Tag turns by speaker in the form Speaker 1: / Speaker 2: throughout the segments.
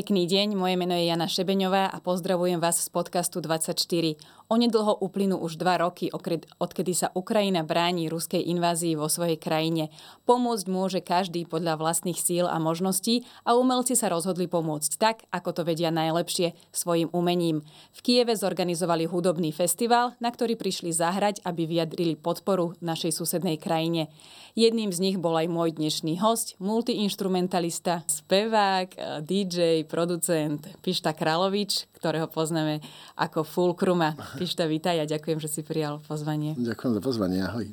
Speaker 1: Pekný deň, moje meno je Jana Šebeňová a pozdravujem vás z podcastu 24. Onedlho uplynú už dva roky, odkedy sa Ukrajina bráni ruskej invázii vo svojej krajine. Pomôcť môže každý podľa vlastných síl a možností a umelci sa rozhodli pomôcť tak, ako to vedia najlepšie, svojim umením. V Kieve zorganizovali hudobný festival, na ktorý prišli zahrať, aby vyjadrili podporu našej susednej krajine. Jedným z nich bol aj môj dnešný host, multiinstrumentalista, spevák, DJ, producent Pišta Kralovič, ktorého poznáme ako Fulkruma. Pišta, vítaj a ďakujem, že si prijal pozvanie.
Speaker 2: Ďakujem za pozvanie, ahoj.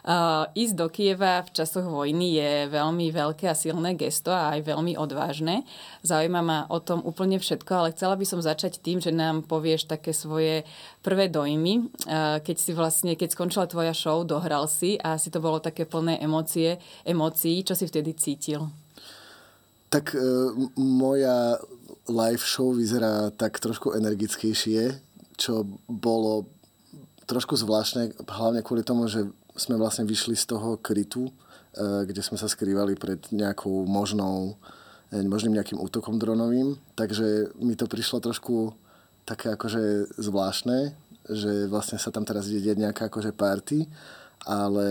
Speaker 1: Uh, ísť do Kieva v časoch vojny je veľmi veľké a silné gesto a aj veľmi odvážne. Zaujíma ma o tom úplne všetko, ale chcela by som začať tým, že nám povieš také svoje prvé dojmy. Uh, keď si vlastne, keď skončila tvoja show, dohral si a si to bolo také plné emócie, emócií. Čo si vtedy cítil?
Speaker 2: Tak uh, moja live show vyzerá tak trošku energickejšie, čo bolo trošku zvláštne, hlavne kvôli tomu, že sme vlastne vyšli z toho krytu, eh, kde sme sa skrývali pred nejakou možnou, eh, možným nejakým útokom dronovým. Takže mi to prišlo trošku také akože zvláštne, že vlastne sa tam teraz ide nejaká akože party, ale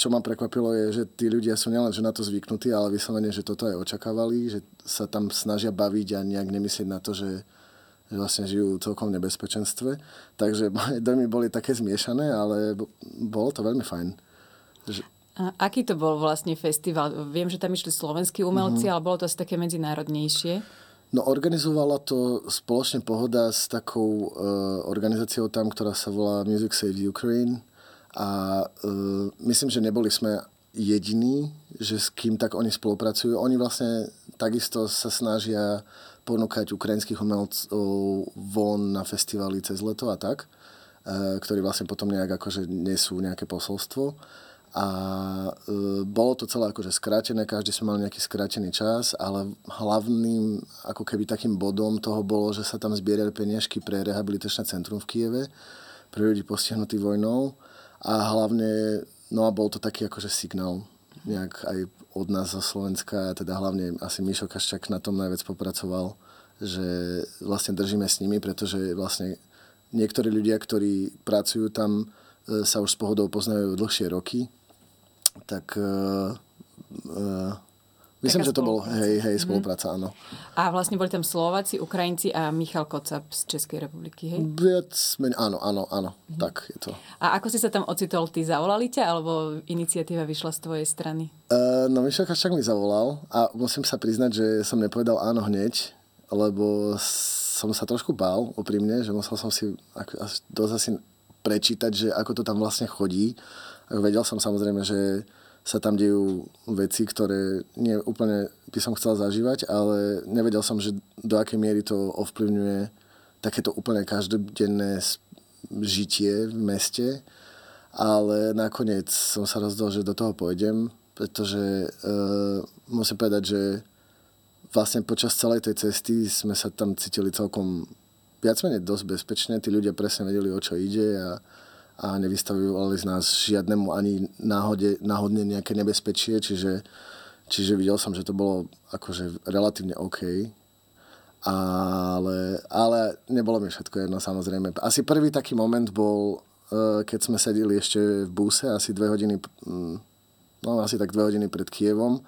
Speaker 2: čo ma prekvapilo je, že tí ľudia sú nielen že na to zvyknutí, ale vyslovene, že toto aj očakávali, že sa tam snažia baviť a nejak nemyslieť na to, že, že vlastne žijú celkom v nebezpečenstve. Takže moje dojmy boli také zmiešané, ale bolo to veľmi fajn.
Speaker 1: Že... A aký to bol vlastne festival? Viem, že tam išli slovenskí umelci, mm-hmm. ale bolo to asi také medzinárodnejšie.
Speaker 2: No organizovala to spoločne Pohoda s takou uh, organizáciou tam, ktorá sa volá Music Save Ukraine a uh, myslím, že neboli sme jediní, že s kým tak oni spolupracujú. Oni vlastne takisto sa snažia ponúkať ukrajinských umelcov von na festivaly cez leto a tak, uh, ktorí vlastne potom nejak akože nesú nejaké posolstvo. A e, bolo to celé akože skrátené, každý sme mali nejaký skrátený čas, ale hlavným ako keby takým bodom toho bolo, že sa tam zbierali peniažky pre rehabilitačné centrum v Kieve, pre ľudí postihnutých vojnou a hlavne, no a bol to taký akože signál nejak aj od nás zo Slovenska, teda hlavne asi Mišo Kaščak na tom najviac popracoval, že vlastne držíme s nimi, pretože vlastne niektorí ľudia, ktorí pracujú tam, e, sa už s pohodou poznajú dlhšie roky, tak uh, uh, Myslím, že to bol hej, hej, mhm. spolupráca, áno.
Speaker 1: A vlastne boli tam Slováci, Ukrajinci a Michal Kocap z Českej republiky, hej?
Speaker 2: Viac, áno, áno, áno, mm. tak je to.
Speaker 1: A ako si sa tam ocitol? Ty zavolali ťa, alebo iniciatíva vyšla z tvojej strany?
Speaker 2: Uh, no Michal Kaščák mi zavolal a musím sa priznať, že som nepovedal áno hneď, lebo som sa trošku bál, úprimne, že musel som si ako, dosť asi prečítať, že ako to tam vlastne chodí. Vedel som samozrejme, že sa tam dejú veci, ktoré nie úplne by som chcel zažívať, ale nevedel som, že do akej miery to ovplyvňuje takéto úplne každodenné žitie v meste, ale nakoniec som sa rozhodol, že do toho pôjdem, pretože uh, musím povedať, že vlastne počas celej tej cesty sme sa tam cítili celkom viac menej dosť bezpečne, tí ľudia presne vedeli, o čo ide a a nevystavovali z nás žiadnemu ani náhode, náhodne nejaké nebezpečie, čiže, čiže videl som, že to bolo akože relatívne OK. Ale, ale nebolo mi všetko jedno samozrejme. Asi prvý taký moment bol, e, keď sme sedeli ešte v buse, asi dve hodiny, mm, no asi tak dve hodiny pred Kievom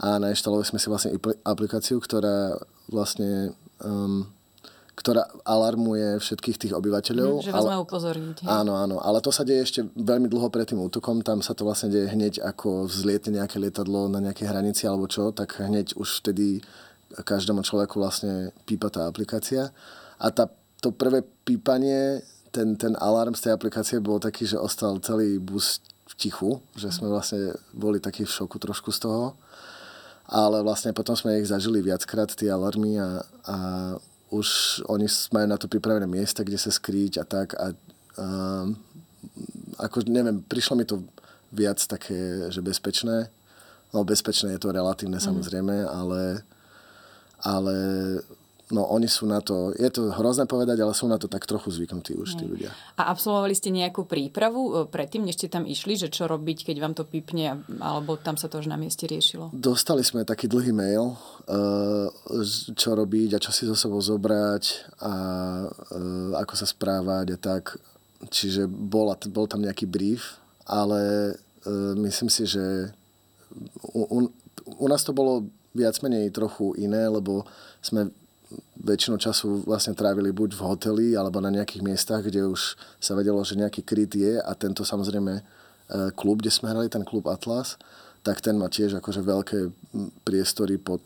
Speaker 2: a nainštalovali sme si vlastne aplikáciu, ktorá vlastne um, ktorá alarmuje všetkých tých obyvateľov.
Speaker 1: Mm, že vás ale, majú upozorniť.
Speaker 2: Áno, áno, ale to sa deje ešte veľmi dlho pred tým útokom, tam sa to vlastne deje hneď ako vzlietne nejaké lietadlo na nejakej hranici alebo čo, tak hneď už vtedy každému človeku vlastne pípa tá aplikácia. A tá, to prvé pípanie, ten, ten alarm z tej aplikácie bol taký, že ostal celý bus tichu, že sme vlastne boli takí v šoku trošku z toho. Ale vlastne potom sme ich zažili viackrát, tie alarmy a, a už oni majú na to pripravené miesta, kde sa skrýť a tak. A, a ako neviem, prišlo mi to viac také, že bezpečné. No bezpečné je to relatívne mm. samozrejme, ale, ale no oni sú na to, je to hrozné povedať, ale sú na to tak trochu zvyknutí už tí ľudia.
Speaker 1: A absolvovali ste nejakú prípravu e, predtým, než ste tam išli, že čo robiť, keď vám to pipne, alebo tam sa to už na mieste riešilo?
Speaker 2: Dostali sme taký dlhý mail, e, čo robiť a čo si so sebou zobrať a e, ako sa správať a tak. Čiže bola, bol tam nejaký brief, ale myslím si, že u, u, u nás to bolo viac menej trochu iné, lebo sme väčšinu času vlastne trávili buď v hoteli alebo na nejakých miestach, kde už sa vedelo, že nejaký kryt je a tento samozrejme e, klub, kde sme hrali, ten klub Atlas, tak ten má tiež akože veľké priestory pod,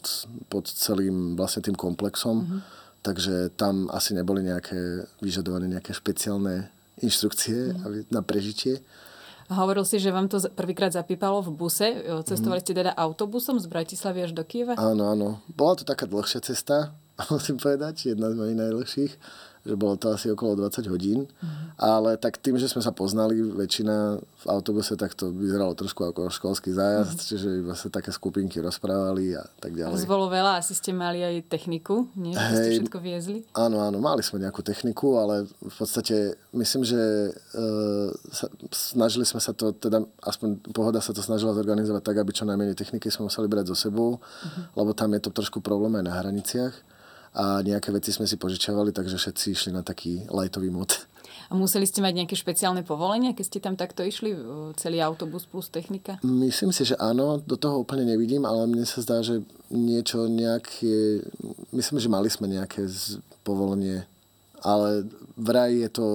Speaker 2: pod celým vlastne tým komplexom. Mm-hmm. Takže tam asi neboli nejaké vyžadované nejaké špeciálne inštrukcie mm-hmm. na prežitie.
Speaker 1: Hovoril si, že vám to prvýkrát zapípalo v buse. Cestovali mm. ste teda autobusom z Bratislavy až do Kieva?
Speaker 2: Áno, áno. Bola to taká dlhšia cesta musím povedať, jedna z mojich najlepších že bolo to asi okolo 20 hodín. Mm. Ale tak tým, že sme sa poznali väčšina v autobuse, tak to vyzeralo trošku ako školský zájazd, mm. čiže iba sa také skupinky rozprávali a tak ďalej.
Speaker 1: Zvolo veľa, asi ste mali aj techniku, nie? Hej, ste všetko viezli?
Speaker 2: Áno, áno, mali sme nejakú techniku, ale v podstate myslím, že uh, sa, snažili sme sa to, teda aspoň pohoda sa to snažila zorganizovať tak, aby čo najmenej techniky sme museli brať so sebou, mm. lebo tam je to trošku problém aj na hraniciach a nejaké veci sme si požičiavali, takže všetci išli na taký lightový mod.
Speaker 1: A museli ste mať nejaké špeciálne povolenia, keď ste tam takto išli, celý autobus plus technika?
Speaker 2: Myslím si, že áno, do toho úplne nevidím, ale mne sa zdá, že niečo nejaké, myslím, že mali sme nejaké povolenie, ale vraj je to,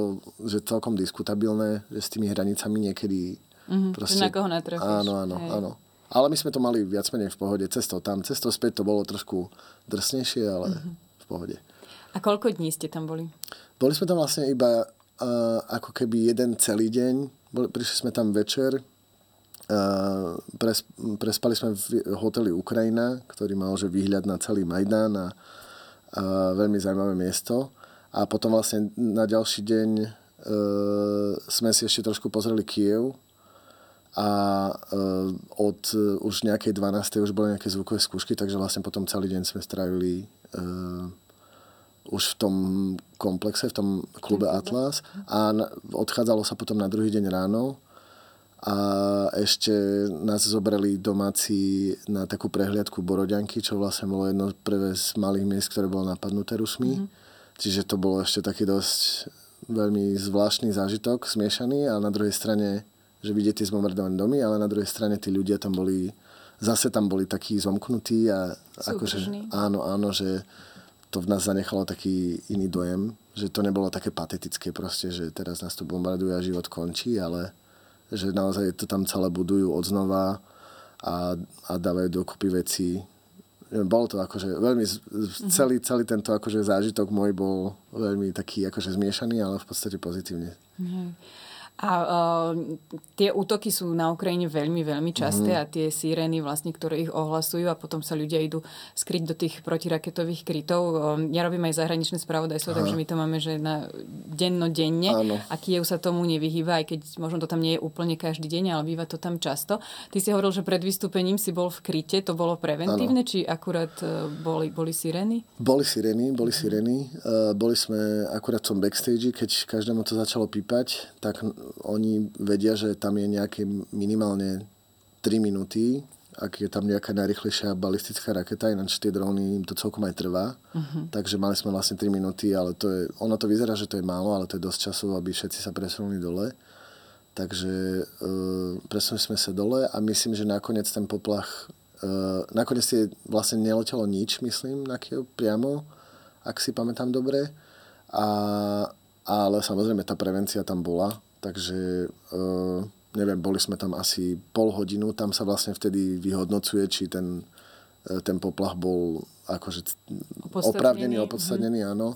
Speaker 2: že celkom diskutabilné, že s tými hranicami niekedy
Speaker 1: mm-hmm, proste... na koho natrafíš.
Speaker 2: Áno, áno, Hej. áno. Ale my sme to mali viac menej v pohode cestou tam. Cestou späť to bolo trošku drsnejšie, ale mm-hmm pohode.
Speaker 1: A koľko dní ste tam boli?
Speaker 2: Boli sme tam vlastne iba uh, ako keby jeden celý deň. Boli, prišli sme tam večer. Uh, pres, prespali sme v hoteli Ukrajina, ktorý mal že výhľad na celý Majdán a, a veľmi zaujímavé miesto. A potom vlastne na ďalší deň uh, sme si ešte trošku pozreli Kiev, a uh, od uh, už nejakej 12. už boli nejaké zvukové skúšky, takže vlastne potom celý deň sme strávili uh, už v tom komplexe, v tom klube Atlas a odchádzalo sa potom na druhý deň ráno a ešte nás zobrali domáci na takú prehliadku Boroďanky, čo vlastne bolo jedno prvé z malých miest, ktoré bolo napadnuté Rusmi. Mm-hmm. Čiže to bolo ešte taký dosť veľmi zvláštny zážitok, zmiešaný a na druhej strane, že vidíte zbombardované domy, ale na druhej strane tí ľudia tam boli, zase tam boli takí zomknutí a akože, áno, áno, že to v nás zanechalo taký iný dojem, že to nebolo také patetické proste, že teraz nás to bombarduje a život končí, ale že naozaj to tam celé budujú od znova a, a dávajú dokupy veci. Bol to akože veľmi, mhm. celý, celý tento akože zážitok môj bol veľmi taký akože zmiešaný, ale v podstate pozitívne. Mm.
Speaker 1: A uh, tie útoky sú na Ukrajine veľmi, veľmi časté mm. a tie sírény vlastne, ktoré ich ohlasujú a potom sa ľudia idú skryť do tých protiraketových krytov. Uh, ja robím aj zahraničné spravodajstvo, takže my to máme, že na dennodenne Áno. a Kiev sa tomu nevyhýba, aj keď možno to tam nie je úplne každý deň, ale býva to tam často. Ty si hovoril, že pred vystúpením si bol v kryte, to bolo preventívne, Áno. či akurát uh, boli, boli sirény?
Speaker 2: Boli sirény, boli sirény. Uh, boli sme akurát v tom backstage, keď každému to začalo pípať, tak oni vedia, že tam je nejaké minimálne 3 minúty, ak je tam nejaká najrychlejšia balistická raketa, ináč tie dróny im to celkom aj trvá. Uh-huh. Takže mali sme vlastne 3 minúty, ale to je, ono to vyzerá, že to je málo, ale to je dosť času, aby všetci sa presunuli dole. Takže e, presunuli sme sa dole a myslím, že nakoniec ten poplach, e, nakoniec je vlastne neletelo nič, myslím, na Kiev priamo, ak si pamätám dobre. A, ale samozrejme tá prevencia tam bola, Takže uh, neviem, boli sme tam asi pol hodinu, tam sa vlastne vtedy vyhodnocuje, či ten, uh, ten poplach bol akože oprávnený, opodstatnený, mm-hmm. áno.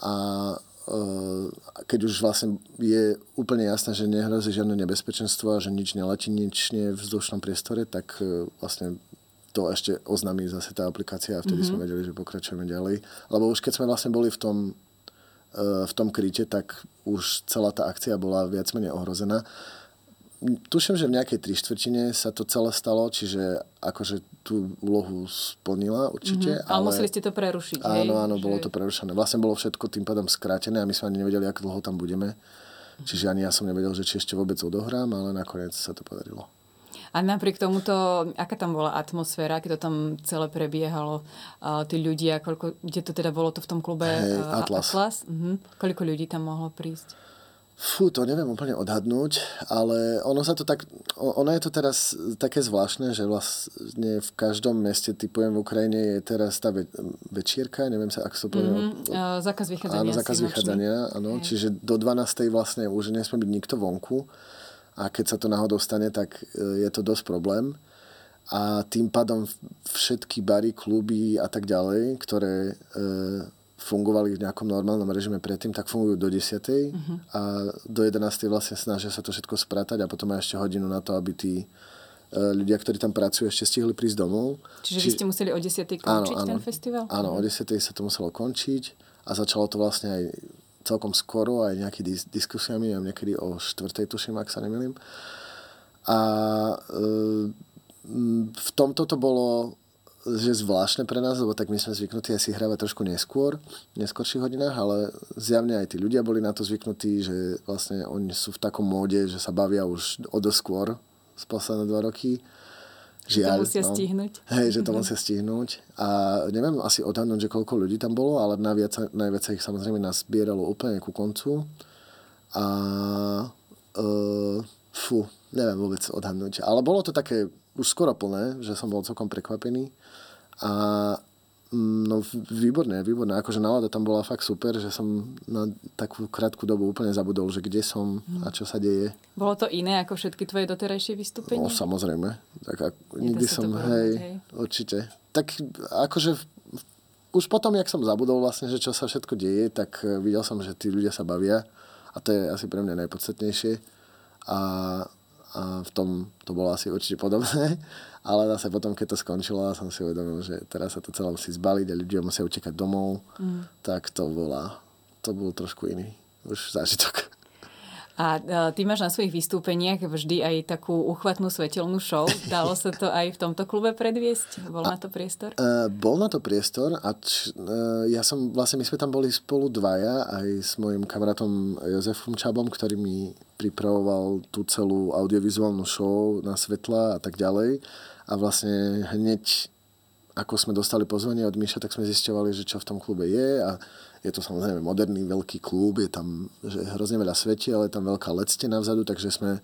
Speaker 2: A, uh, keď už vlastne je úplne jasné, že nehrozí žiadne nebezpečenstvo a že nič neletí, nič nie je v vzdušnom priestore, tak e, vlastne to ešte oznámí zase tá aplikácia a vtedy mm-hmm. sme vedeli, že pokračujeme ďalej. Lebo už keď sme vlastne boli v tom, e, v tom kryte, tak už celá tá akcia bola viac menej ohrozená tuším, že v nejakej tri štvrtine sa to celé stalo, čiže akože tú úlohu splnila určite.
Speaker 1: Mm-hmm. Ale, ale museli ste to prerušiť,
Speaker 2: Áno, áno, že... bolo to prerušené. Vlastne bolo všetko tým pádom skrátené a my sme ani nevedeli, ako dlho tam budeme. Čiže ani ja som nevedel, že či ešte vôbec odohrám, ale nakoniec sa to podarilo.
Speaker 1: A napriek tomuto, aká tam bola atmosféra, keď to tam celé prebiehalo, uh, tí ľudia, koľko, kde to teda bolo to v tom klube
Speaker 2: hey, Atlas.
Speaker 1: Atlas? Uh-huh. Koľko ľudí tam mohlo prísť?
Speaker 2: Fú, to neviem úplne odhadnúť, ale ono sa to tak, ono je to teraz také zvláštne, že vlastne v každom meste, typujem v Ukrajine, je teraz tá ve, večierka, neviem sa, ako sa povie.
Speaker 1: Mm-hmm. Uh, zákaz vychádzania.
Speaker 2: Áno, zákaz vychádzania, áno. Je. Čiže do 12. vlastne už nesmie byť nikto vonku a keď sa to náhodou stane, tak e, je to dosť problém. A tým pádom všetky bary, kluby a tak ďalej, ktoré e, fungovali v nejakom normálnom režime predtým, tak fungujú do 10. Uh-huh. a do 11. vlastne snažia sa to všetko spratať a potom aj ešte hodinu na to, aby tí e, ľudia, ktorí tam pracujú, ešte stihli prísť domov.
Speaker 1: Čiže Či... vy ste museli o 10. končiť áno, áno. ten festival?
Speaker 2: Áno, o 10. sa to muselo končiť a začalo to vlastne aj celkom skoro, aj nejaký dis- diskusiami, aj niekedy o 4. tuším, ak sa nemýlim. A e, v tomto to bolo že zvláštne pre nás, lebo tak my sme zvyknutí asi hrávať trošku neskôr, v neskôrších hodinách, ale zjavne aj tí ľudia boli na to zvyknutí, že vlastne oni sú v takom móde, že sa bavia už o skôr z posledné dva roky.
Speaker 1: Žiaľ, že to musia no. stihnúť.
Speaker 2: Hej, že to mm-hmm. musia stihnúť. A neviem asi odhadnúť, že koľko ľudí tam bolo, ale najviac, najviac sa ich samozrejme nazbieralo úplne ku koncu. A uh, fú, neviem vôbec odhadnúť. Ale bolo to také už skoro plné, že som bol celkom prekvapený. A no výborné, výborné. Akože nálada tam bola fakt super, že som na takú krátku dobu úplne zabudol, že kde som a čo sa deje.
Speaker 1: Bolo to iné ako všetky tvoje doterajšie vystúpenia?
Speaker 2: No samozrejme. Tak ako, nikdy som, hej, hej, určite. Tak akože už potom, jak som zabudol vlastne, že čo sa všetko deje, tak eh, videl som, že tí ľudia sa bavia a to je asi pre mňa najpodstatnejšie. A a v tom to bolo asi určite podobné. Ale zase potom, keď to skončilo, som si uvedomil, že teraz sa to celé musí zbaliť a ľudia musia utekať domov. Mm. Tak to bola, to bol trošku iný už zážitok.
Speaker 1: A e, ty máš na svojich vystúpeniach vždy aj takú uchvatnú svetelnú show. Dalo sa to aj v tomto klube predviesť? Bol a, na to priestor?
Speaker 2: Uh, bol na to priestor a č, uh, ja som, vlastne my sme tam boli spolu dvaja aj s mojim kamarátom Jozefom Čabom, ktorý mi pripravoval tú celú audiovizuálnu show na svetla a tak ďalej. A vlastne hneď ako sme dostali pozvanie od Miša, tak sme zisťovali, že čo v tom klube je a je to samozrejme moderný veľký klub, je tam že hrozne veľa svetí, ale je tam veľká lectena vzadu, takže sme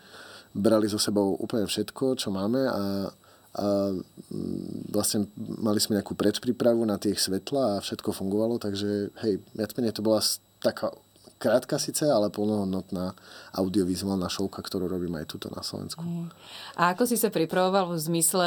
Speaker 2: brali so sebou úplne všetko, čo máme a, a mm, vlastne mali sme nejakú predprípravu na tie svetla a všetko fungovalo, takže hej, viac menej to bola taká krátka síce, ale plnohodnotná audiovizuálna šovka, ktorú robím aj tuto na Slovensku.
Speaker 1: A ako si sa pripravoval v zmysle,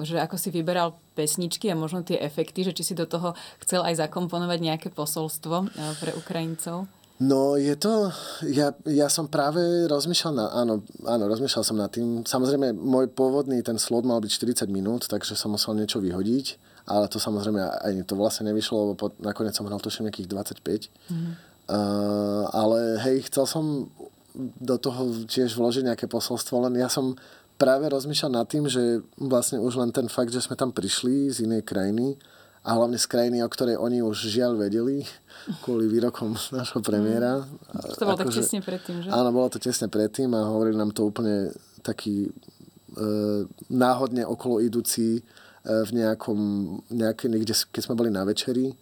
Speaker 1: že ako si vyberal pesničky a možno tie efekty, že či si do toho chcel aj zakomponovať nejaké posolstvo pre Ukrajincov?
Speaker 2: No je to, ja, ja som práve rozmýšľal, na, áno, áno, rozmýšľal som nad tým. Samozrejme, môj pôvodný ten slot mal byť 40 minút, takže som musel niečo vyhodiť, ale to samozrejme aj to vlastne nevyšlo, lebo po, nakoniec som hral tuším nejakých 25. Mm. Uh, ale hej, chcel som do toho tiež vložiť nejaké posolstvo, len ja som práve rozmýšľal nad tým, že vlastne už len ten fakt, že sme tam prišli z inej krajiny a hlavne z krajiny, o ktorej oni už žiaľ vedeli kvôli výrokom nášho premiéra.
Speaker 1: Mm. To bolo tak že, tesne predtým, že?
Speaker 2: Áno, bolo to tesne predtým a hovorili nám to úplne taký e, náhodne okolo idúci e, v nejakom, nejaké, niekde, keď sme boli na večeri,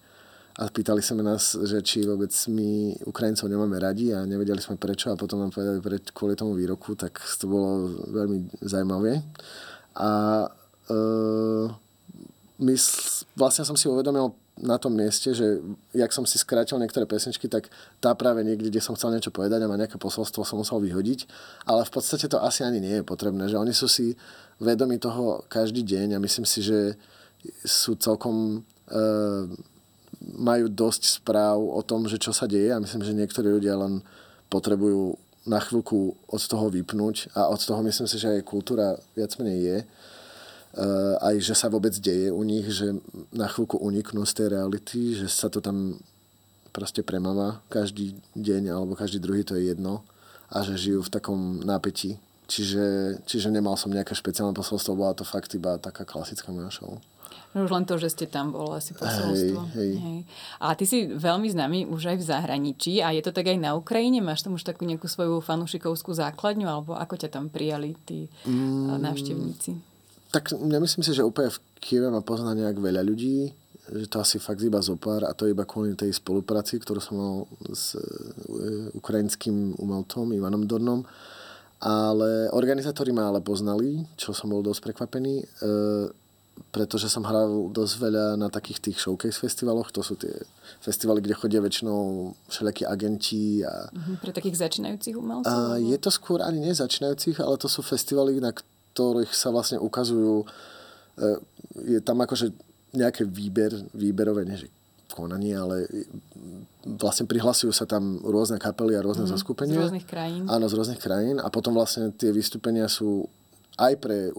Speaker 2: a pýtali sa nás, že či vôbec my Ukrajincov nemáme radi a nevedeli sme prečo a potom nám povedali pre, kvôli tomu výroku, tak to bolo veľmi zaujímavé. A e, my, vlastne som si uvedomil na tom mieste, že jak som si skrátil niektoré pesničky, tak tá práve niekde, kde som chcel niečo povedať a má nejaké posolstvo, som musel vyhodiť. Ale v podstate to asi ani nie je potrebné, že oni sú si vedomi toho každý deň a myslím si, že sú celkom e, majú dosť správ o tom, že čo sa deje a myslím, že niektorí ľudia len potrebujú na chvíľku od toho vypnúť a od toho myslím si, že aj kultúra viac menej je. Uh, aj že sa vôbec deje u nich, že na chvíľku uniknú z tej reality, že sa to tam proste premáva každý deň alebo každý druhý, to je jedno a že žijú v takom nápetí. Čiže, čiže nemal som nejaké špeciálne posolstvo, bola to fakt iba taká klasická moja show.
Speaker 1: Už len to, že ste tam bol asi posolstvo.
Speaker 2: Hej, hej.
Speaker 1: Hej. A ty si veľmi známy už aj v zahraničí a je to tak aj na Ukrajine? Máš tam už takú nejakú svoju fanušikovskú základňu alebo ako ťa tam prijali tí mm, návštevníci?
Speaker 2: Tak nemyslím si, že úplne v Kieve ma pozná nejak veľa ľudí, že to asi fakt iba zopár a to iba kvôli tej spolupráci, ktorú som mal s e, ukrajinským umelcom Ivanom Dornom. Ale organizátori ma ale poznali, čo som bol dosť prekvapený. E, pretože som hral dosť veľa na takých tých showcase festivaloch. To sú tie festivaly, kde chodia väčšinou všelijakí agenti. A,
Speaker 1: uh-huh, pre takých začínajúcich umelcov?
Speaker 2: A je to skôr ani nie začínajúcich, ale to sú festivaly, na ktorých sa vlastne ukazujú e, je tam akože nejaké výber, výberové, nie že konanie, ale vlastne prihlasujú sa tam rôzne kapely a rôzne mm, zoskupenia.
Speaker 1: Z rôznych krajín.
Speaker 2: Áno, z rôznych krajín a potom vlastne tie vystúpenia sú aj pre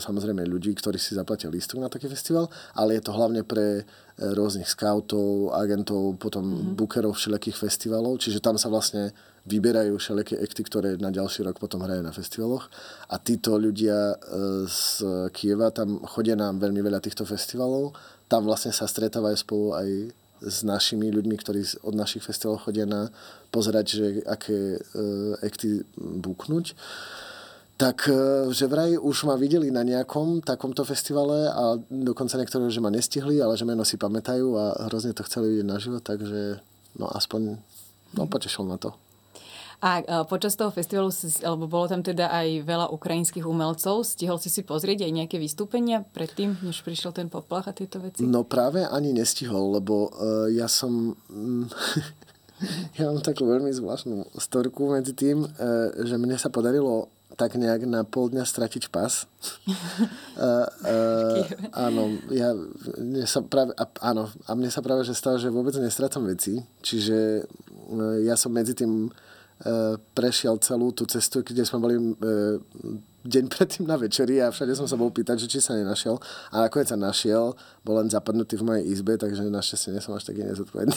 Speaker 2: samozrejme ľudí, ktorí si zaplatia lístok na taký festival, ale je to hlavne pre e, rôznych scoutov, agentov, potom mm-hmm. bookerov všelijakých festivalov, čiže tam sa vlastne vyberajú všelijaké ekty, ktoré na ďalší rok potom hrajú na festivaloch. A títo ľudia e, z Kieva tam chodia na veľmi veľa týchto festivalov. Tam vlastne sa stretávajú spolu aj s našimi ľuďmi, ktorí od našich festivalov chodia na pozerať, že aké ekty búknuť tak e, že vraj už ma videli na nejakom takomto festivale a dokonca niektorí, že ma nestihli, ale že meno si pamätajú a hrozne to chceli vidieť naživo, takže no aspoň no, potešil na to.
Speaker 1: A e, počas toho festivalu, si, alebo bolo tam teda aj veľa ukrajinských umelcov, stihol si si pozrieť aj nejaké vystúpenia predtým, než prišiel ten poplach a tieto veci?
Speaker 2: No práve ani nestihol, lebo uh, ja som... Mm, ja mám takú veľmi zvláštnu storku medzi tým, uh, že mne sa podarilo tak nejak na pol dňa stratiť pas. uh, uh, áno, ja, mne sa práve, a, áno, a mne sa práve že stalo, že vôbec nestracam veci. Čiže uh, ja som medzi tým uh, prešiel celú tú cestu, kde sme boli uh, deň predtým na večeri a všade som sa bol pýtať, že či sa nenašiel. A nakoniec sa našiel, bol len zapadnutý v mojej izbe, takže našťastie nie som až taký nezodpovedný.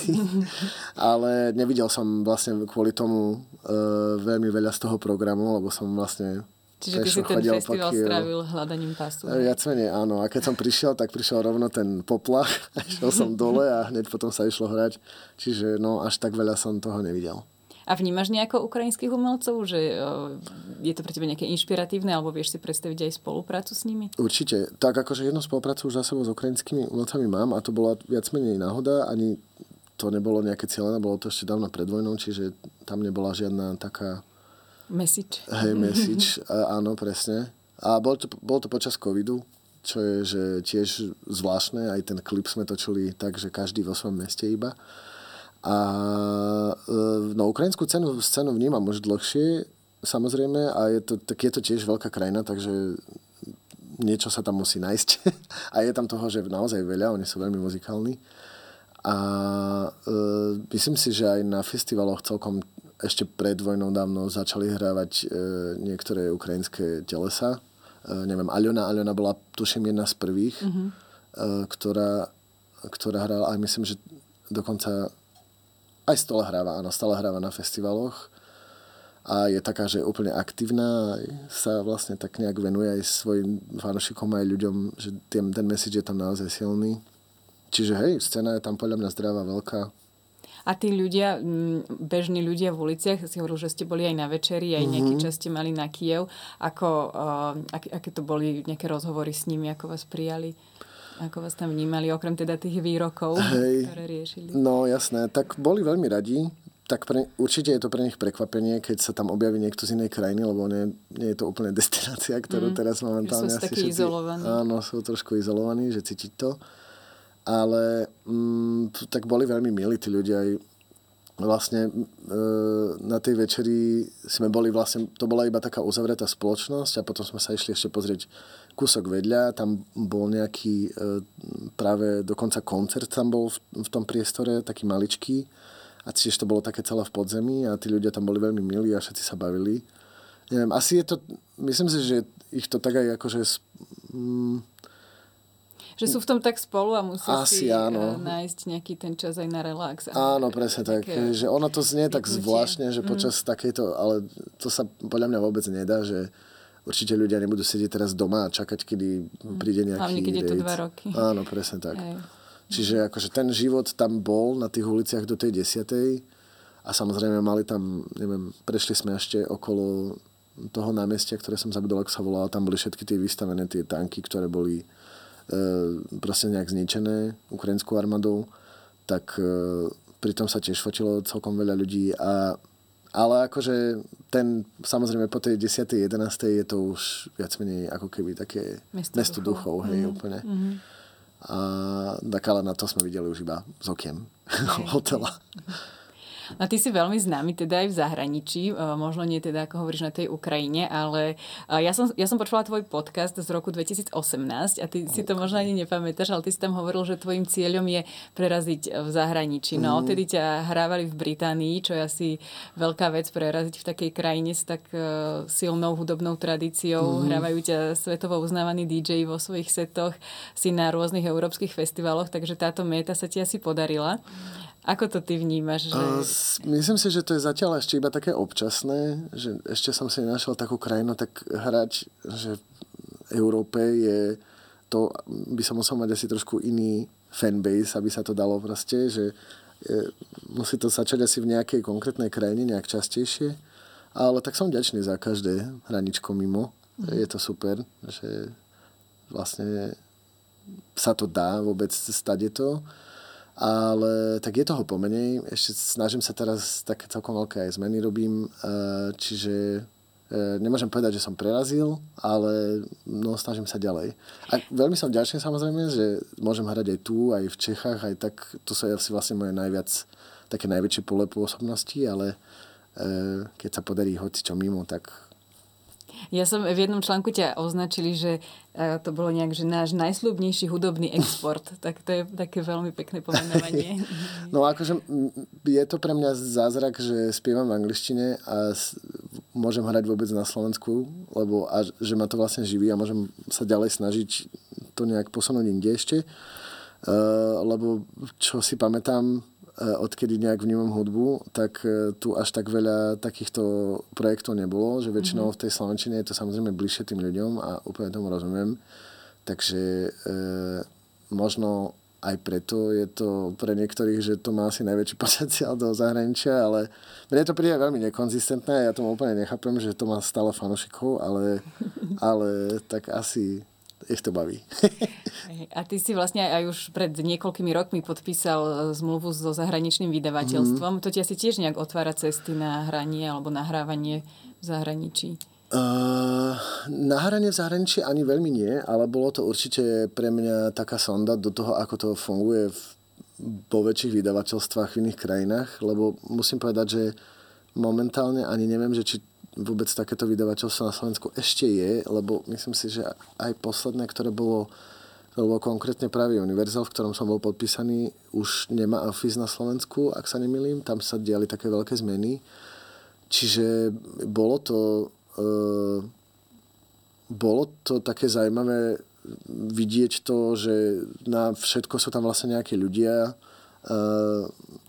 Speaker 2: Ale nevidel som vlastne kvôli tomu uh, veľmi veľa z toho programu, lebo som vlastne
Speaker 1: Čiže ty si ten festival strávil hľadaním pasu.
Speaker 2: E, viac menej áno. A keď som prišiel, tak prišiel rovno ten poplach. Išiel som dole a hneď potom sa išlo hrať. Čiže no, až tak veľa som toho nevidel.
Speaker 1: A vnímaš nejako ukrajinských umelcov, že je to pre teba nejaké inšpiratívne, alebo vieš si predstaviť aj spoluprácu s nimi?
Speaker 2: Určite. Tak akože jednu spoluprácu už za sebou s ukrajinskými umelcami mám a to bola viac menej náhoda, ani to nebolo nejaké cieľené, bolo to ešte dávno pred vojnou, čiže tam nebola žiadna taká...
Speaker 1: Message.
Speaker 2: Hej, message, a, áno, presne. A bol to, bol to počas covidu, čo je že tiež zvláštne, aj ten klip sme točili tak, že každý vo svojom meste iba. A e, no, ukrajinskú cenu, scénu vnímam už dlhšie, samozrejme, a je to, tak je to tiež veľká krajina, takže niečo sa tam musí nájsť. a je tam toho, že naozaj veľa, oni sú veľmi muzikálni. A e, myslím si, že aj na festivaloch celkom ešte pred vojnou dávno začali hrávať e, niektoré ukrajinské telesa. E, neviem, Aliona, Aliona bola tuším jedna z prvých, mm-hmm. e, ktorá, ktorá hrala, aj myslím, že dokonca aj stále hráva, áno, stále hráva na festivaloch a je taká, že je úplne aktívna a sa vlastne tak nejak venuje aj svojim fanúšikom aj ľuďom, že ten, ten message je tam naozaj silný. Čiže hej, scéna je tam podľa mňa zdravá, veľká.
Speaker 1: A tí ľudia, bežní ľudia v uliciach, si hovoril, že ste boli aj na večeri, aj mm-hmm. nejaký čas ste mali na Kiev. Ako, uh, aké, aké to boli nejaké rozhovory s nimi, ako vás prijali? Ako vás tam vnímali, okrem teda tých výrokov, Hej, ktoré riešili?
Speaker 2: No jasné, tak boli veľmi radi. Tak pre, určite je to pre nich prekvapenie, keď sa tam objaví niekto z inej krajiny, lebo nie, nie je to úplne destinácia, ktorú mm, teraz momentálne
Speaker 1: sú asi takí izolovaní.
Speaker 2: Áno, sú trošku izolovaní, že cítiť to. Ale mm, tak boli veľmi milí tí ľudia aj vlastne e, na tej večeri sme boli vlastne, to bola iba taká uzavretá spoločnosť a potom sme sa išli ešte pozrieť kúsok vedľa, tam bol nejaký e, práve dokonca koncert tam bol v, tom priestore, taký maličký a tiež to bolo také celé v podzemí a tí ľudia tam boli veľmi milí a všetci sa bavili. Neviem, asi je to, myslím si, že ich to tak aj akože mm,
Speaker 1: že sú v tom tak spolu a musia
Speaker 2: Asi
Speaker 1: si
Speaker 2: áno.
Speaker 1: eh, nájsť nejaký ten čas aj na relax.
Speaker 2: Áno, presne tak. Že ono to znie tak
Speaker 1: vypnutie.
Speaker 2: zvláštne, že počas mm. takejto, ale to sa podľa mňa vôbec nedá, že určite ľudia nebudú sedieť teraz doma a čakať, kedy príde nejaký
Speaker 1: Hlavne, keď je to dva roky.
Speaker 2: Áno, presne tak.
Speaker 1: Hej.
Speaker 2: Čiže akože ten život tam bol na tých uliciach do tej desiatej a samozrejme mali tam, neviem, prešli sme ešte okolo toho námestia, ktoré som zabudol, ako sa volalo, tam boli všetky tie vystavené tie tanky, ktoré boli proste nejak zničené ukrajinskou armádou, tak e, pritom sa tiež fotilo celkom veľa ľudí a ale akože ten, samozrejme po tej 10. 11. je to už viac menej ako keby také
Speaker 1: Mesto
Speaker 2: mesto, duchov,
Speaker 1: duchov.
Speaker 2: hej, úplne. A tak ale na to sme videli už iba z okien hotela.
Speaker 1: A ty si veľmi známy teda aj v zahraničí, e, možno nie teda, ako hovoríš, na tej Ukrajine, ale e, ja som, ja som počula tvoj podcast z roku 2018 a ty si to možno ani nepamätáš, ale ty si tam hovoril, že tvojim cieľom je preraziť v zahraničí. No, odtedy ťa hrávali v Británii, čo je asi veľká vec preraziť v takej krajine s tak e, silnou hudobnou tradíciou. Hrávajú ťa svetovo uznávaní DJ vo svojich setoch, si na rôznych európskych festivaloch, takže táto meta sa ti asi podarila. Ako to ty vnímaš? Že...
Speaker 2: S- Myslím si, že to je zatiaľ ešte iba také občasné, že ešte som si nenašiel takú krajinu, tak hrať, že v Európe je to, by som musel mať asi trošku iný fanbase, aby sa to dalo proste, že je, musí to začať asi v nejakej konkrétnej krajine nejak častejšie, ale tak som vďačný za každé hraničko mimo. Je to super, že vlastne sa to dá vôbec stade to. Ale tak je toho pomenej. Ešte snažím sa teraz také celkom veľké aj zmeny robím. eh, Čiže eh, nemôžem povedať, že som prerazil, ale no, snažím sa ďalej. A veľmi som vďačný samozrejme, že môžem hrať aj tu, aj v Čechách, aj tak, to sú asi vlastne moje najviac, také najväčšie pole pôsobnosti, ale eh, keď sa podarí hoci čo mimo, tak
Speaker 1: Ja som v jednom článku ťa označili, že e, to bolo nejak, že náš najslúbnejší hudobný export. tak to je také veľmi pekné pomenovanie.
Speaker 2: No akože je to pre mňa zázrak, že spievam v angličtine a môžem hrať vôbec na Slovensku, lebo a že ma to vlastne živí a môžem sa ďalej snažiť to nejak posunúť inde ešte. Uh, lebo čo si pamätám, odkedy nejak vnímam hudbu, tak uh, tu až tak veľa takýchto projektov nebolo, že väčšinou v tej Slovenčine je to samozrejme bližšie tým ľuďom a úplne tomu rozumiem. Takže uh, možno aj preto je to pre niektorých, že to má asi najväčší potenciál do zahraničia, ale mne to príde veľmi nekonzistentné ja tomu úplne nechápem, že to má stále fanúšikov, ale, ale tak asi ich to baví.
Speaker 1: A ty si vlastne aj už pred niekoľkými rokmi podpísal e, zmluvu so zahraničným vydavateľstvom. To ti asi tiež nejak otvára cesty na hranie alebo nahrávanie v zahraničí.
Speaker 2: Uh, nahranie v zahraničí ani veľmi nie, ale bolo to určite pre mňa taká sonda do toho, ako to funguje v, vo väčších vydavateľstvách v iných krajinách, lebo musím povedať, že momentálne ani neviem, že či vôbec takéto vydavateľstvo na Slovensku ešte je, lebo myslím si, že aj posledné, ktoré bolo to bolo konkrétne práve Universal, v ktorom som bol podpísaný, už nemá office na Slovensku, ak sa nemýlim, tam sa diali také veľké zmeny. Čiže bolo to, e, bolo to také zaujímavé vidieť to, že na všetko sú tam vlastne nejakí ľudia,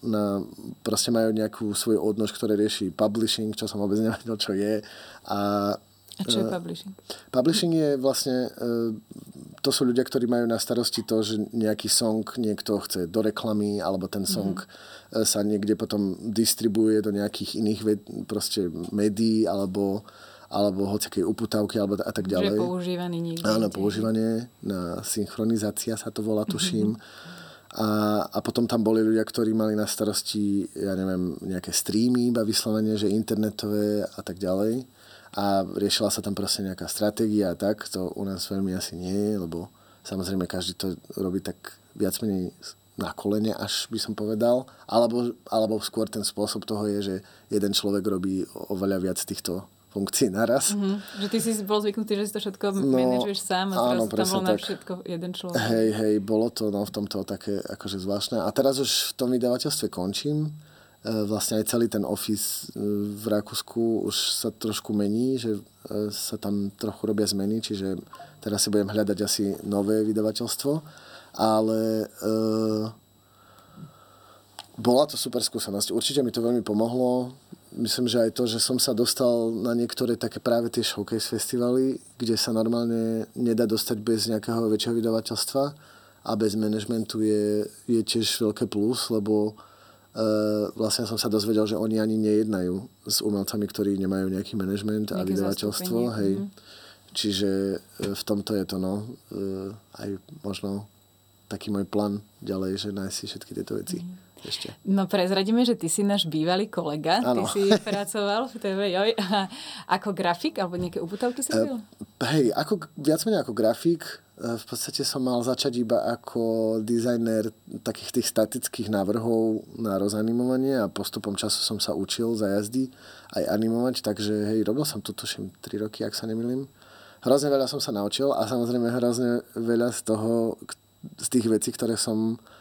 Speaker 2: na, proste majú nejakú svoju odnož, ktoré rieši publishing, čo som vôbec nevedel, čo je. A,
Speaker 1: A čo je
Speaker 2: e,
Speaker 1: publishing?
Speaker 2: Publishing je vlastne, e, to sú ľudia, ktorí majú na starosti to, že nejaký song niekto chce do reklamy, alebo ten song mm. sa niekde potom distribuje do nejakých iných ved, proste médií, alebo, alebo hociakej uputávky, alebo a tak
Speaker 1: Že
Speaker 2: ďalej.
Speaker 1: používaný niekde.
Speaker 2: Áno, používanie na synchronizácia sa to volá, tuším. A, a potom tam boli ľudia, ktorí mali na starosti, ja neviem, nejaké streamy, iba vyslovene, že internetové a tak ďalej. A riešila sa tam proste nejaká stratégia a tak. To u nás veľmi asi nie je, lebo samozrejme každý to robí tak viac menej na kolene, až by som povedal. Alebo, alebo skôr ten spôsob toho je, že jeden človek robí oveľa viac týchto funkcií naraz.
Speaker 1: Mm-hmm. Že ty si bol zvyknutý, že si to všetko no, manažuješ sám a áno, teraz tam bol na všetko jeden človek.
Speaker 2: Hej, hej, bolo to no, v tomto také akože zvláštne. A teraz už v tom vydavateľstve končím. E, vlastne aj celý ten office v Rakúsku už sa trošku mení, že e, sa tam trochu robia zmeny, čiže teraz si budem hľadať asi nové vydavateľstvo. Ale e, bola to super skúsenosť. Určite mi to veľmi pomohlo myslím, že aj to, že som sa dostal na niektoré také práve tie showcase festivaly, kde sa normálne nedá dostať bez nejakého väčšieho vydavateľstva a bez managementu je, je tiež veľké plus, lebo uh, vlastne som sa dozvedel, že oni ani nejednajú s umelcami, ktorí nemajú nejaký management a vydavateľstvo. Hej. Mm. Čiže uh, v tomto je to no, uh, aj možno taký môj plán ďalej, že nájsť si všetky tieto veci. Mm ešte.
Speaker 1: No prezradíme, že ty si náš bývalý kolega. Ano. Ty si pracoval v TV Joj ako grafik, alebo nejaké uputavky si robil?
Speaker 2: Uh, hej, ako, viac menej ako grafik. Uh, v podstate som mal začať iba ako dizajner takých tých statických návrhov na rozanimovanie a postupom času som sa učil za jazdy aj animovať, takže hej, robil som to tuším 3 roky, ak sa nemýlim. Hrozne veľa som sa naučil a samozrejme hrozne veľa z toho, z tých vecí, ktoré som E,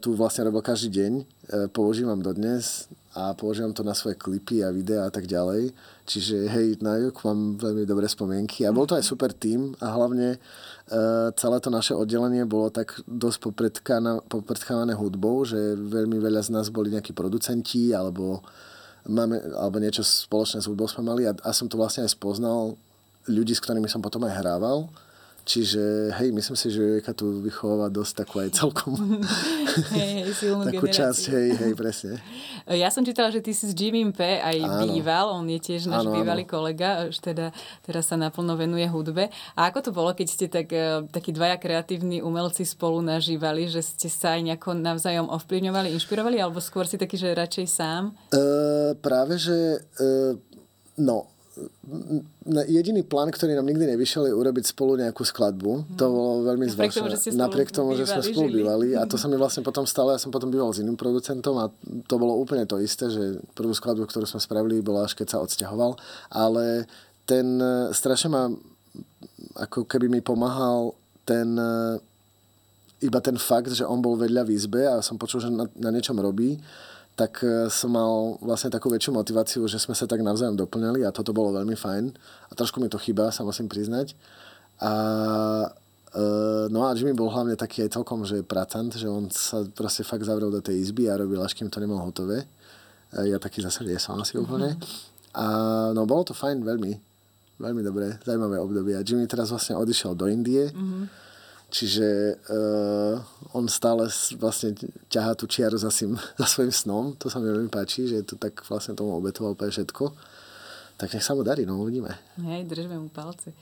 Speaker 2: tu vlastne robil každý deň. E, používam dodnes a používam to na svoje klipy a videá a tak ďalej. Čiže hej, na Juk mám veľmi dobré spomienky. A bol to aj super tým a hlavne uh, celé to naše oddelenie bolo tak dosť popredkávané hudbou, že veľmi veľa z nás boli nejakí producenti alebo, máme, alebo niečo spoločné s hudbou sme mali a, a som to vlastne aj spoznal ľudí, s ktorými som potom aj hrával Čiže hej, myslím si, že Jojka tu vychováva dosť takú aj celkom
Speaker 1: hej, hej, silnú
Speaker 2: takú generáciu. časť, hej, hej, presne.
Speaker 1: Ja som čítala, že ty si s Jimmy P. aj áno. býval, on je tiež náš áno, bývalý áno. kolega, už teda teraz sa naplno venuje hudbe. A ako to bolo, keď ste tak, e, takí dvaja kreatívni umelci spolu nažívali, že ste sa aj nejako navzájom ovplyvňovali, inšpirovali, alebo skôr si taký, že radšej sám?
Speaker 2: Uh, práve, že uh, no, jediný plán, ktorý nám nikdy nevyšiel, je urobiť spolu nejakú skladbu. Hmm. To bolo veľmi zvláštne. Napriek tomu, že sme spolu bývali. A to sa mi vlastne potom stalo. Ja som potom býval s iným producentom a to bolo úplne to isté, že prvú skladbu, ktorú sme spravili, bola až keď sa odsťahoval. Ale ten e, strašne ma ako keby mi pomáhal ten e, iba ten fakt, že on bol vedľa v izbe a som počul, že na, na niečom robí tak e, som mal vlastne takú väčšiu motiváciu, že sme sa tak navzájom doplňali a toto bolo veľmi fajn. A trošku mi to chýba, sa musím priznať. A e, no a Jimmy bol hlavne taký aj celkom, že pracant, že on sa proste fakt zavrel do tej izby a robil, až kým to nemal hotové. E, ja taký zase nie som asi úplne. A no bolo to fajn veľmi. Veľmi dobré, zaujímavé obdobie. A Jimmy teraz vlastne odišiel do Indie. Mm-hmm Čiže uh, on stále vlastne ťahá tú čiaru za, svým, za svojim snom. To sa mi veľmi páči, že to tak vlastne tomu obetoval úplne všetko. Tak nech sa mu darí, no uvidíme.
Speaker 1: Hej, držme mu palce.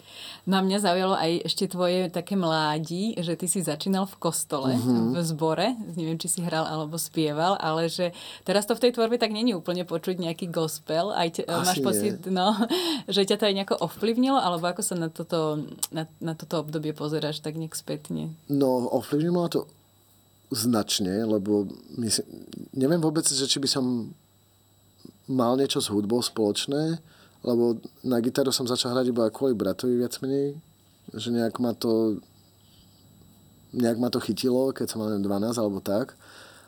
Speaker 1: No a mňa zaujalo aj ešte tvoje také mládí, že ty si začínal v kostole, mm-hmm. v zbore, neviem, či si hral alebo spieval, ale že teraz to v tej tvorbe tak není úplne počuť nejaký gospel. Aj te, máš pocit, no, že ťa to aj nejako ovplyvnilo, alebo ako sa na toto, na, na toto obdobie pozeráš tak nejak spätne?
Speaker 2: No, ovplyvnilo to značne, lebo myslím, neviem vôbec, že či by som mal niečo s hudbou spoločné, lebo na gitaru som začal hrať iba kvôli bratovi viac menej, že nejak ma to nejak ma to chytilo, keď som mal 12 alebo tak,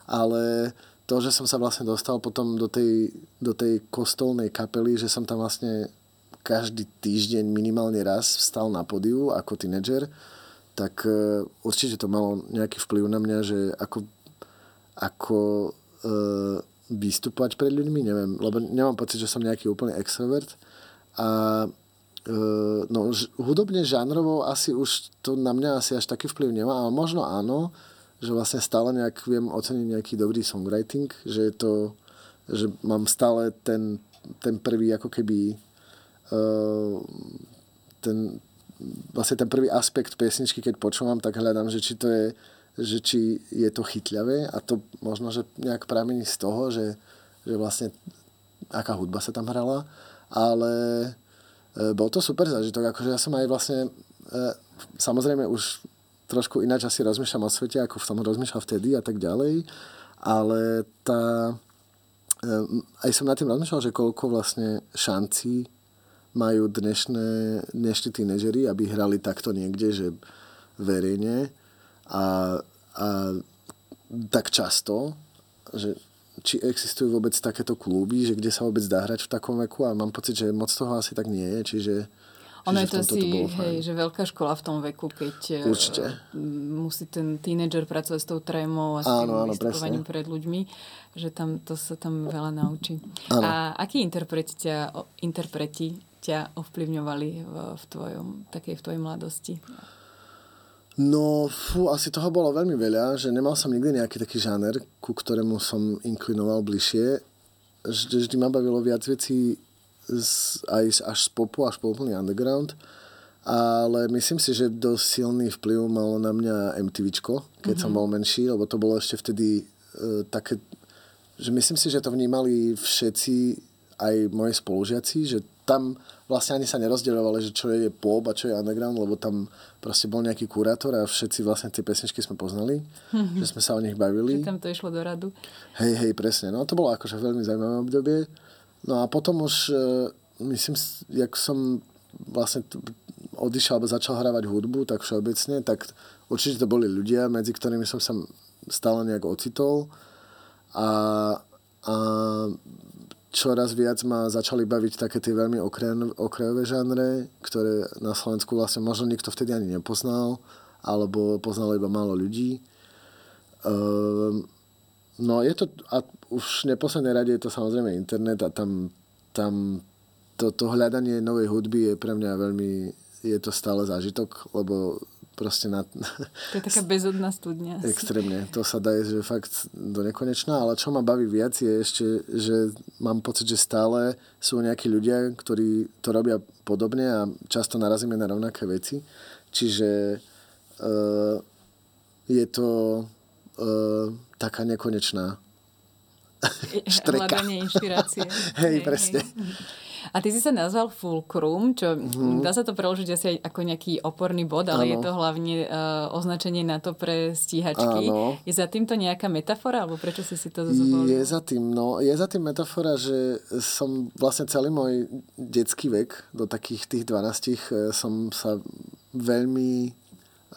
Speaker 2: ale to, že som sa vlastne dostal potom do tej, do tej kostolnej kapely, že som tam vlastne každý týždeň minimálne raz vstal na podiu ako tínedžer, tak uh, určite to malo nejaký vplyv na mňa, že ako, ako uh, vystupovať pred ľuďmi, neviem, lebo nemám pocit, že som nejaký úplný extrovert, a e, no, hudobne, žánrovo asi už to na mňa asi až taký vplyv nemá, ale možno áno, že vlastne stále nejak viem oceniť nejaký dobrý songwriting, že je to, že mám stále ten, ten prvý ako keby uh, ten, vlastne ten prvý aspekt pesničky, keď počúvam, tak hľadám, že či to je, že či je to chytľavé a to možno, že nejak pramení z toho, že, že vlastne aká hudba sa tam hrala ale e, bol to super zažitok. Akože ja som aj vlastne, e, samozrejme už trošku ináč asi rozmýšľam o svete, ako som rozmýšľal vtedy a tak ďalej. Ale tá, um, aj som nad tým rozmýšľal, že koľko vlastne šancí majú dnešné, dnešní tínežery, aby hrali takto niekde, že verejne a, a tak často, že či existujú vôbec takéto kluby, že kde sa vôbec dá hrať v takom veku a mám pocit, že moc toho asi tak nie je, čiže
Speaker 1: ono je to asi, hej, že veľká škola v tom veku, keď
Speaker 2: e, Určite.
Speaker 1: musí ten tínedžer pracovať s tou trémou a s tým áno, vystupovaním pred ľuďmi, že tam, to sa tam veľa naučí. Áno. A akí interpreti ťa, interpreti ťa ovplyvňovali v, v, tvojom, takej, v tvojej mladosti?
Speaker 2: No, fú, asi toho bolo veľmi veľa, že nemal som nikdy nejaký taký žáner, ku ktorému som inklinoval bližšie. Vždy, vždy ma bavilo viac vecí z, aj až z popu, až po úplný underground. Ale myslím si, že dosť silný vplyv malo na mňa MTVčko, keď mm-hmm. som bol menší, lebo to bolo ešte vtedy uh, také, že myslím si, že to vnímali všetci, aj moji spolužiaci, že tam vlastne ani sa nerozdeľovali, že čo je pop a čo je underground, lebo tam proste bol nejaký kurátor a všetci vlastne tie pesničky sme poznali, mm-hmm. že sme sa o nich bavili.
Speaker 1: Že tam to išlo do radu.
Speaker 2: Hej, hej, presne. No to bolo akože veľmi zaujímavé obdobie. No a potom už, e, myslím, jak som vlastne odišiel alebo začal hrávať hudbu, tak všeobecne, tak určite to boli ľudia, medzi ktorými som sa stále nejak ocitol. A, a čoraz viac ma začali baviť také tie veľmi okrajové žánre, ktoré na Slovensku vlastne možno nikto vtedy ani nepoznal, alebo poznalo iba málo ľudí. Um, no je to, a už v neposlednej rade je to samozrejme internet a tam, tam to, to hľadanie novej hudby je pre mňa veľmi, je to stále zážitok, lebo proste na...
Speaker 1: To je taká bezodná studňa.
Speaker 2: Extrémne. To sa dá že fakt do nekonečná, ale čo ma baví viac je ešte, že mám pocit, že stále sú nejakí ľudia, ktorí to robia podobne a často narazíme na rovnaké veci. Čiže uh, je to uh, taká nekonečná
Speaker 1: štreka. Hľadanie inšpirácie.
Speaker 2: hej, hej, presne.
Speaker 1: Hej. A ty si sa nazval Fulcrum, čo mm-hmm. dá sa to preložiť asi ako nejaký oporný bod, ale ano. je to hlavne uh, označenie na to pre stíhačky. Ano. Je za týmto nejaká metafora, alebo prečo si si to zvolil?
Speaker 2: Je za tým, no, je za tým metafora, že som vlastne celý môj detský vek, do takých tých 12 eh, som sa veľmi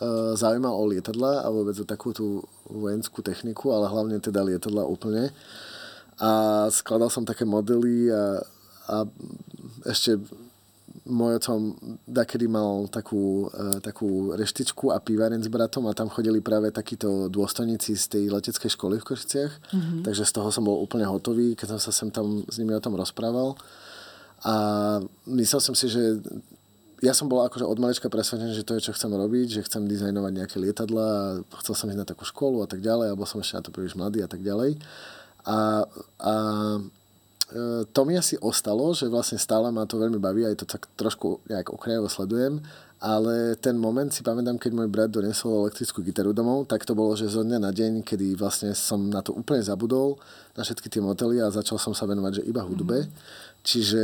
Speaker 2: uh, zaujímal o lietadla a vôbec o takú tú vojenskú techniku, ale hlavne teda lietadla úplne. A skladal som také modely a a ešte môj ocom dakedy mal takú, uh, takú reštičku a pivaren s bratom a tam chodili práve takíto dôstojníci z tej leteckej školy v Košiciach. Mm-hmm. Takže z toho som bol úplne hotový, keď som sa sem tam s nimi o tom rozprával. A myslel som si, že ja som bol akože od malička presvedčený, že to je, čo chcem robiť, že chcem dizajnovať nejaké lietadla a chcel som ísť na takú školu a tak ďalej, alebo som ešte na to príliš mladý a tak ďalej. A, a E, to mi asi ostalo, že vlastne stále ma to veľmi baví, aj to tak trošku nejak okrajovo sledujem, ale ten moment si pamätám, keď môj brat donesol elektrickú gitaru domov, tak to bolo, že zo dňa na deň, kedy vlastne som na to úplne zabudol, na všetky tie motely a začal som sa venovať, že iba hudbe. Mm-hmm Čiže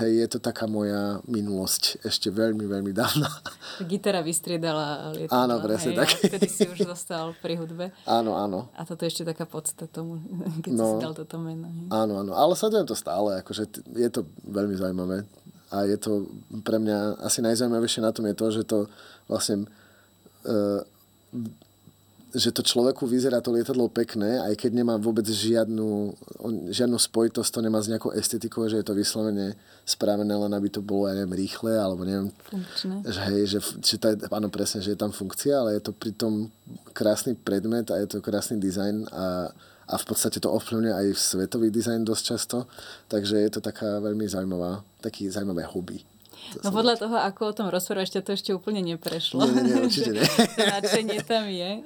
Speaker 2: hej, je to taká moja minulosť ešte veľmi, veľmi dávna.
Speaker 1: Gitara vystriedala lietadla.
Speaker 2: Áno, presne hej, tak.
Speaker 1: Vtedy si už zostal pri hudbe.
Speaker 2: Áno, áno.
Speaker 1: A toto je ešte taká podsta tomu, keď no, si dal toto meno. Hej.
Speaker 2: Áno, áno. Ale sledujem to stále. Akože je to veľmi zaujímavé. A je to pre mňa asi najzaujímavejšie na tom je to, že to vlastne uh, že to človeku vyzerá to lietadlo pekné, aj keď nemá vôbec žiadnu, žiadnu spojitosť, to nemá s nejakou estetikou, že je to vyslovene spravené len aby to bolo, ja neviem, rýchle, alebo neviem.
Speaker 1: Funkčné.
Speaker 2: Že, hej, že, že je, áno, presne, že je tam funkcia, ale je to pritom krásny predmet a je to krásny dizajn a, a v podstate to ovplyvňuje aj svetový dizajn dosť často, takže je to taká veľmi zaujímavá, taký zaujímavé hobby.
Speaker 1: No podľa toho, ako o tom rozprávaš, to ešte úplne neprešlo.
Speaker 2: Nie, nie, určite nie.
Speaker 1: Nadšenie tam je.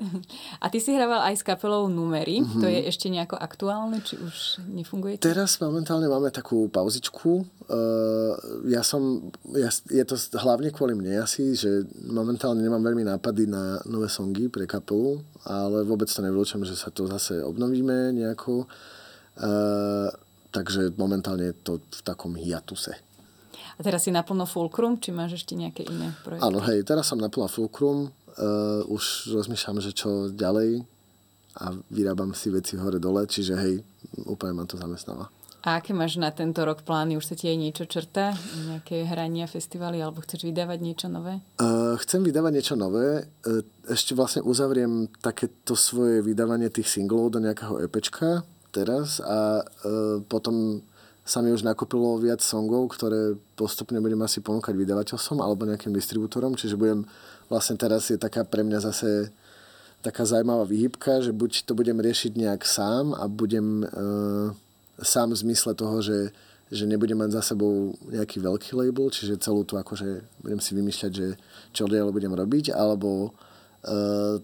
Speaker 1: A ty si hrával aj s kapelou Numery. Mm-hmm. To je ešte nejako aktuálne, či už nefunguje?
Speaker 2: Teraz momentálne máme takú pauzičku. Uh, ja som, ja, je to hlavne kvôli mne asi, že momentálne nemám veľmi nápady na nové songy pre kapelu, ale vôbec to nevylúčam, že sa to zase obnovíme nejako. Uh, takže momentálne je to v takom hiatuse.
Speaker 1: A teraz si naplno Fulcrum, či máš ešte nejaké iné projekty?
Speaker 2: Áno, hej, teraz som naplno Fulcrum. uh, už rozmýšľam, že čo ďalej a vyrábam si veci hore-dole, čiže hej, úplne ma to zamestnáva.
Speaker 1: A aké máš na tento rok plány? Už sa ti aj niečo črta? Nejaké hrania, festivaly? Alebo chceš vydávať niečo nové?
Speaker 2: Uh, chcem vydávať niečo nové. Uh, ešte vlastne uzavriem takéto svoje vydávanie tých singlov do nejakého EPčka teraz a uh, potom sa mi už nakopilo viac songov, ktoré postupne budem asi ponúkať vydavateľom alebo nejakým distribútorom, čiže budem vlastne teraz je taká pre mňa zase taká zaujímavá výhybka, že buď to budem riešiť nejak sám a budem uh, sám v zmysle toho, že, že nebudem mať za sebou nejaký veľký label, čiže celú tu akože budem si vymýšľať, že čo ďalej budem robiť, alebo uh,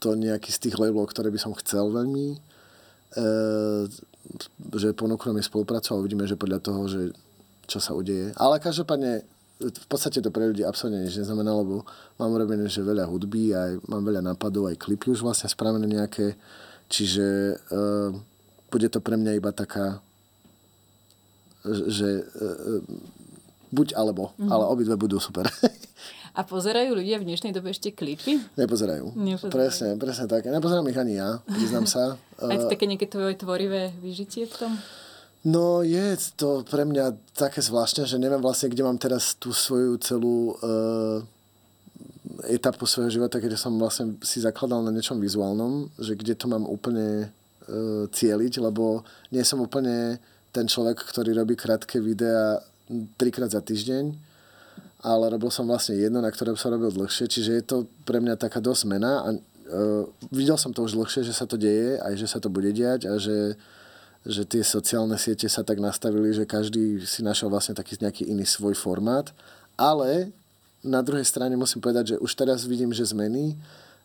Speaker 2: to nejaký z tých labelov, ktoré by som chcel veľmi, uh, že ponúknu mi spoluprácu a uvidíme, že podľa toho, že čo sa udeje. Ale každopádne v podstate to pre ľudí absolútne nič neznamená, lebo mám urobené, že veľa hudby, aj mám veľa nápadov, aj klipy už vlastne spravené nejaké, čiže uh, bude to pre mňa iba taká, že uh, buď alebo, mm-hmm. ale obidve budú super.
Speaker 1: A pozerajú ľudia v dnešnej dobe ešte klipy?
Speaker 2: Nepozerajú.
Speaker 1: Nepozerajú.
Speaker 2: Presne, presne tak. Nepozerám ich ani ja, priznám sa.
Speaker 1: Aj to také nejaké tvoje tvorivé vyžitie v tom?
Speaker 2: No je to pre mňa také zvláštne, že neviem vlastne, kde mám teraz tú svoju celú uh, etapu svojho života, keď som vlastne si zakladal na niečom vizuálnom, že kde to mám úplne uh, cieliť, lebo nie som úplne ten človek, ktorý robí krátke videá trikrát za týždeň, ale robil som vlastne jedno, na ktorom som robil dlhšie, čiže je to pre mňa taká dosť mena a uh, videl som to už dlhšie, že sa to deje, aj že sa to bude diať a že, že tie sociálne siete sa tak nastavili, že každý si našiel vlastne taký nejaký iný svoj formát, ale na druhej strane musím povedať, že už teraz vidím, že zmeny,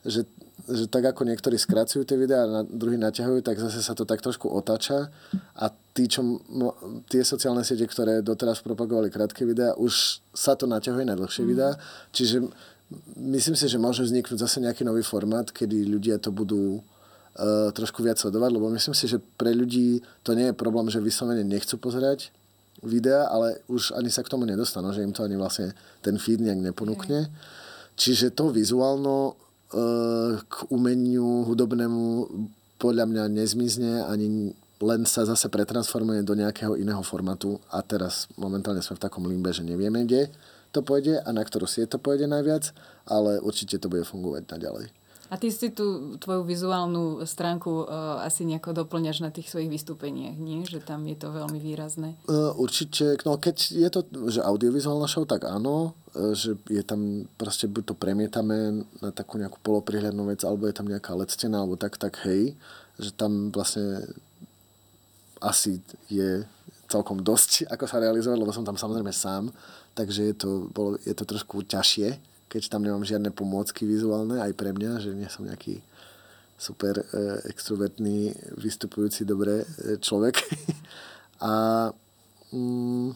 Speaker 2: že že tak ako niektorí skracujú tie videá a druhý naťahujú, tak zase sa to tak trošku otáča a tí, čo, tie sociálne siete, ktoré doteraz propagovali krátke videá, už sa to naťahuje na dlhšie mm. videá, čiže myslím si, že môže vzniknúť zase nejaký nový formát, kedy ľudia to budú uh, trošku viac sledovať, lebo myslím si, že pre ľudí to nie je problém, že vyslovene nechcú pozerať videa, ale už ani sa k tomu nedostanú, že im to ani vlastne ten feed nejak neponúkne. Čiže to vizuálno k umeniu hudobnému podľa mňa nezmizne ani len sa zase pretransformuje do nejakého iného formátu a teraz momentálne sme v takom limbe, že nevieme, kde to pôjde a na ktorú sieť to pôjde najviac, ale určite to bude fungovať naďalej.
Speaker 1: A ty si tú tvoju vizuálnu stránku uh, asi nejako doplňaš na tých svojich vystúpeniach, nie? Že tam je to veľmi výrazné.
Speaker 2: Uh, určite, no keď je to, že audiovizuálna show, tak áno, uh, že je tam, proste buď to premietame na takú nejakú poloprihľadnú vec, alebo je tam nejaká LED stena, alebo tak, tak hej, že tam vlastne asi je celkom dosť, ako sa realizovať, lebo som tam samozrejme sám, takže je to, bolo, je to trošku ťažšie keď tam nemám žiadne pomôcky vizuálne, aj pre mňa, že nie som nejaký super e, extrovertný, vystupujúci dobre e, človek. a mm,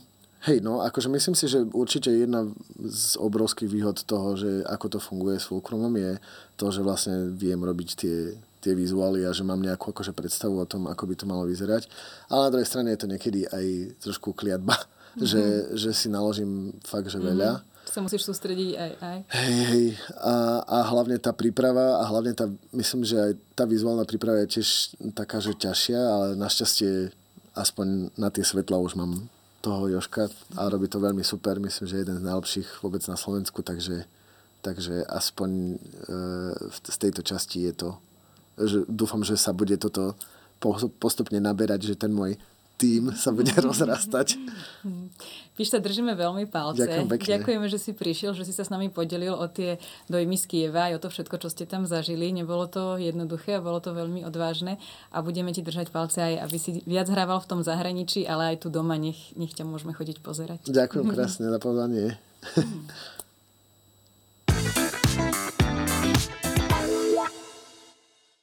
Speaker 2: hej, no, akože myslím si, že určite jedna z obrovských výhod toho, že ako to funguje s Fulcrumom je to, že vlastne viem robiť tie, tie vizuály a že mám nejakú akože predstavu o tom, ako by to malo vyzerať. Ale na druhej strane je to niekedy aj trošku kliatba, mm-hmm. že, že si naložím fakt, že veľa. Mm-hmm
Speaker 1: sa musíš sústrediť aj. aj.
Speaker 2: Hej, hej. A, a hlavne tá príprava a hlavne tá, myslím, že aj tá vizuálna príprava je tiež taká, že ťažšia, ale našťastie aspoň na tie svetla už mám toho Joška a robí to veľmi super. Myslím, že jeden z najlepších vôbec na Slovensku, takže, takže aspoň e, z tejto časti je to, že dúfam, že sa bude toto postupne naberať, že ten môj tým sa bude rozrastať.
Speaker 1: Sa držíme veľmi palce.
Speaker 2: Ďakujem pekne.
Speaker 1: Ďakujeme, že si prišiel, že si sa s nami podelil o tie dojmy z Kieva aj o to všetko, čo ste tam zažili. Nebolo to jednoduché a bolo to veľmi odvážne a budeme ti držať palce aj, aby si viac hrával v tom zahraničí, ale aj tu doma, nech, nech ťa môžeme chodiť pozerať.
Speaker 2: Ďakujem krásne na povedanie.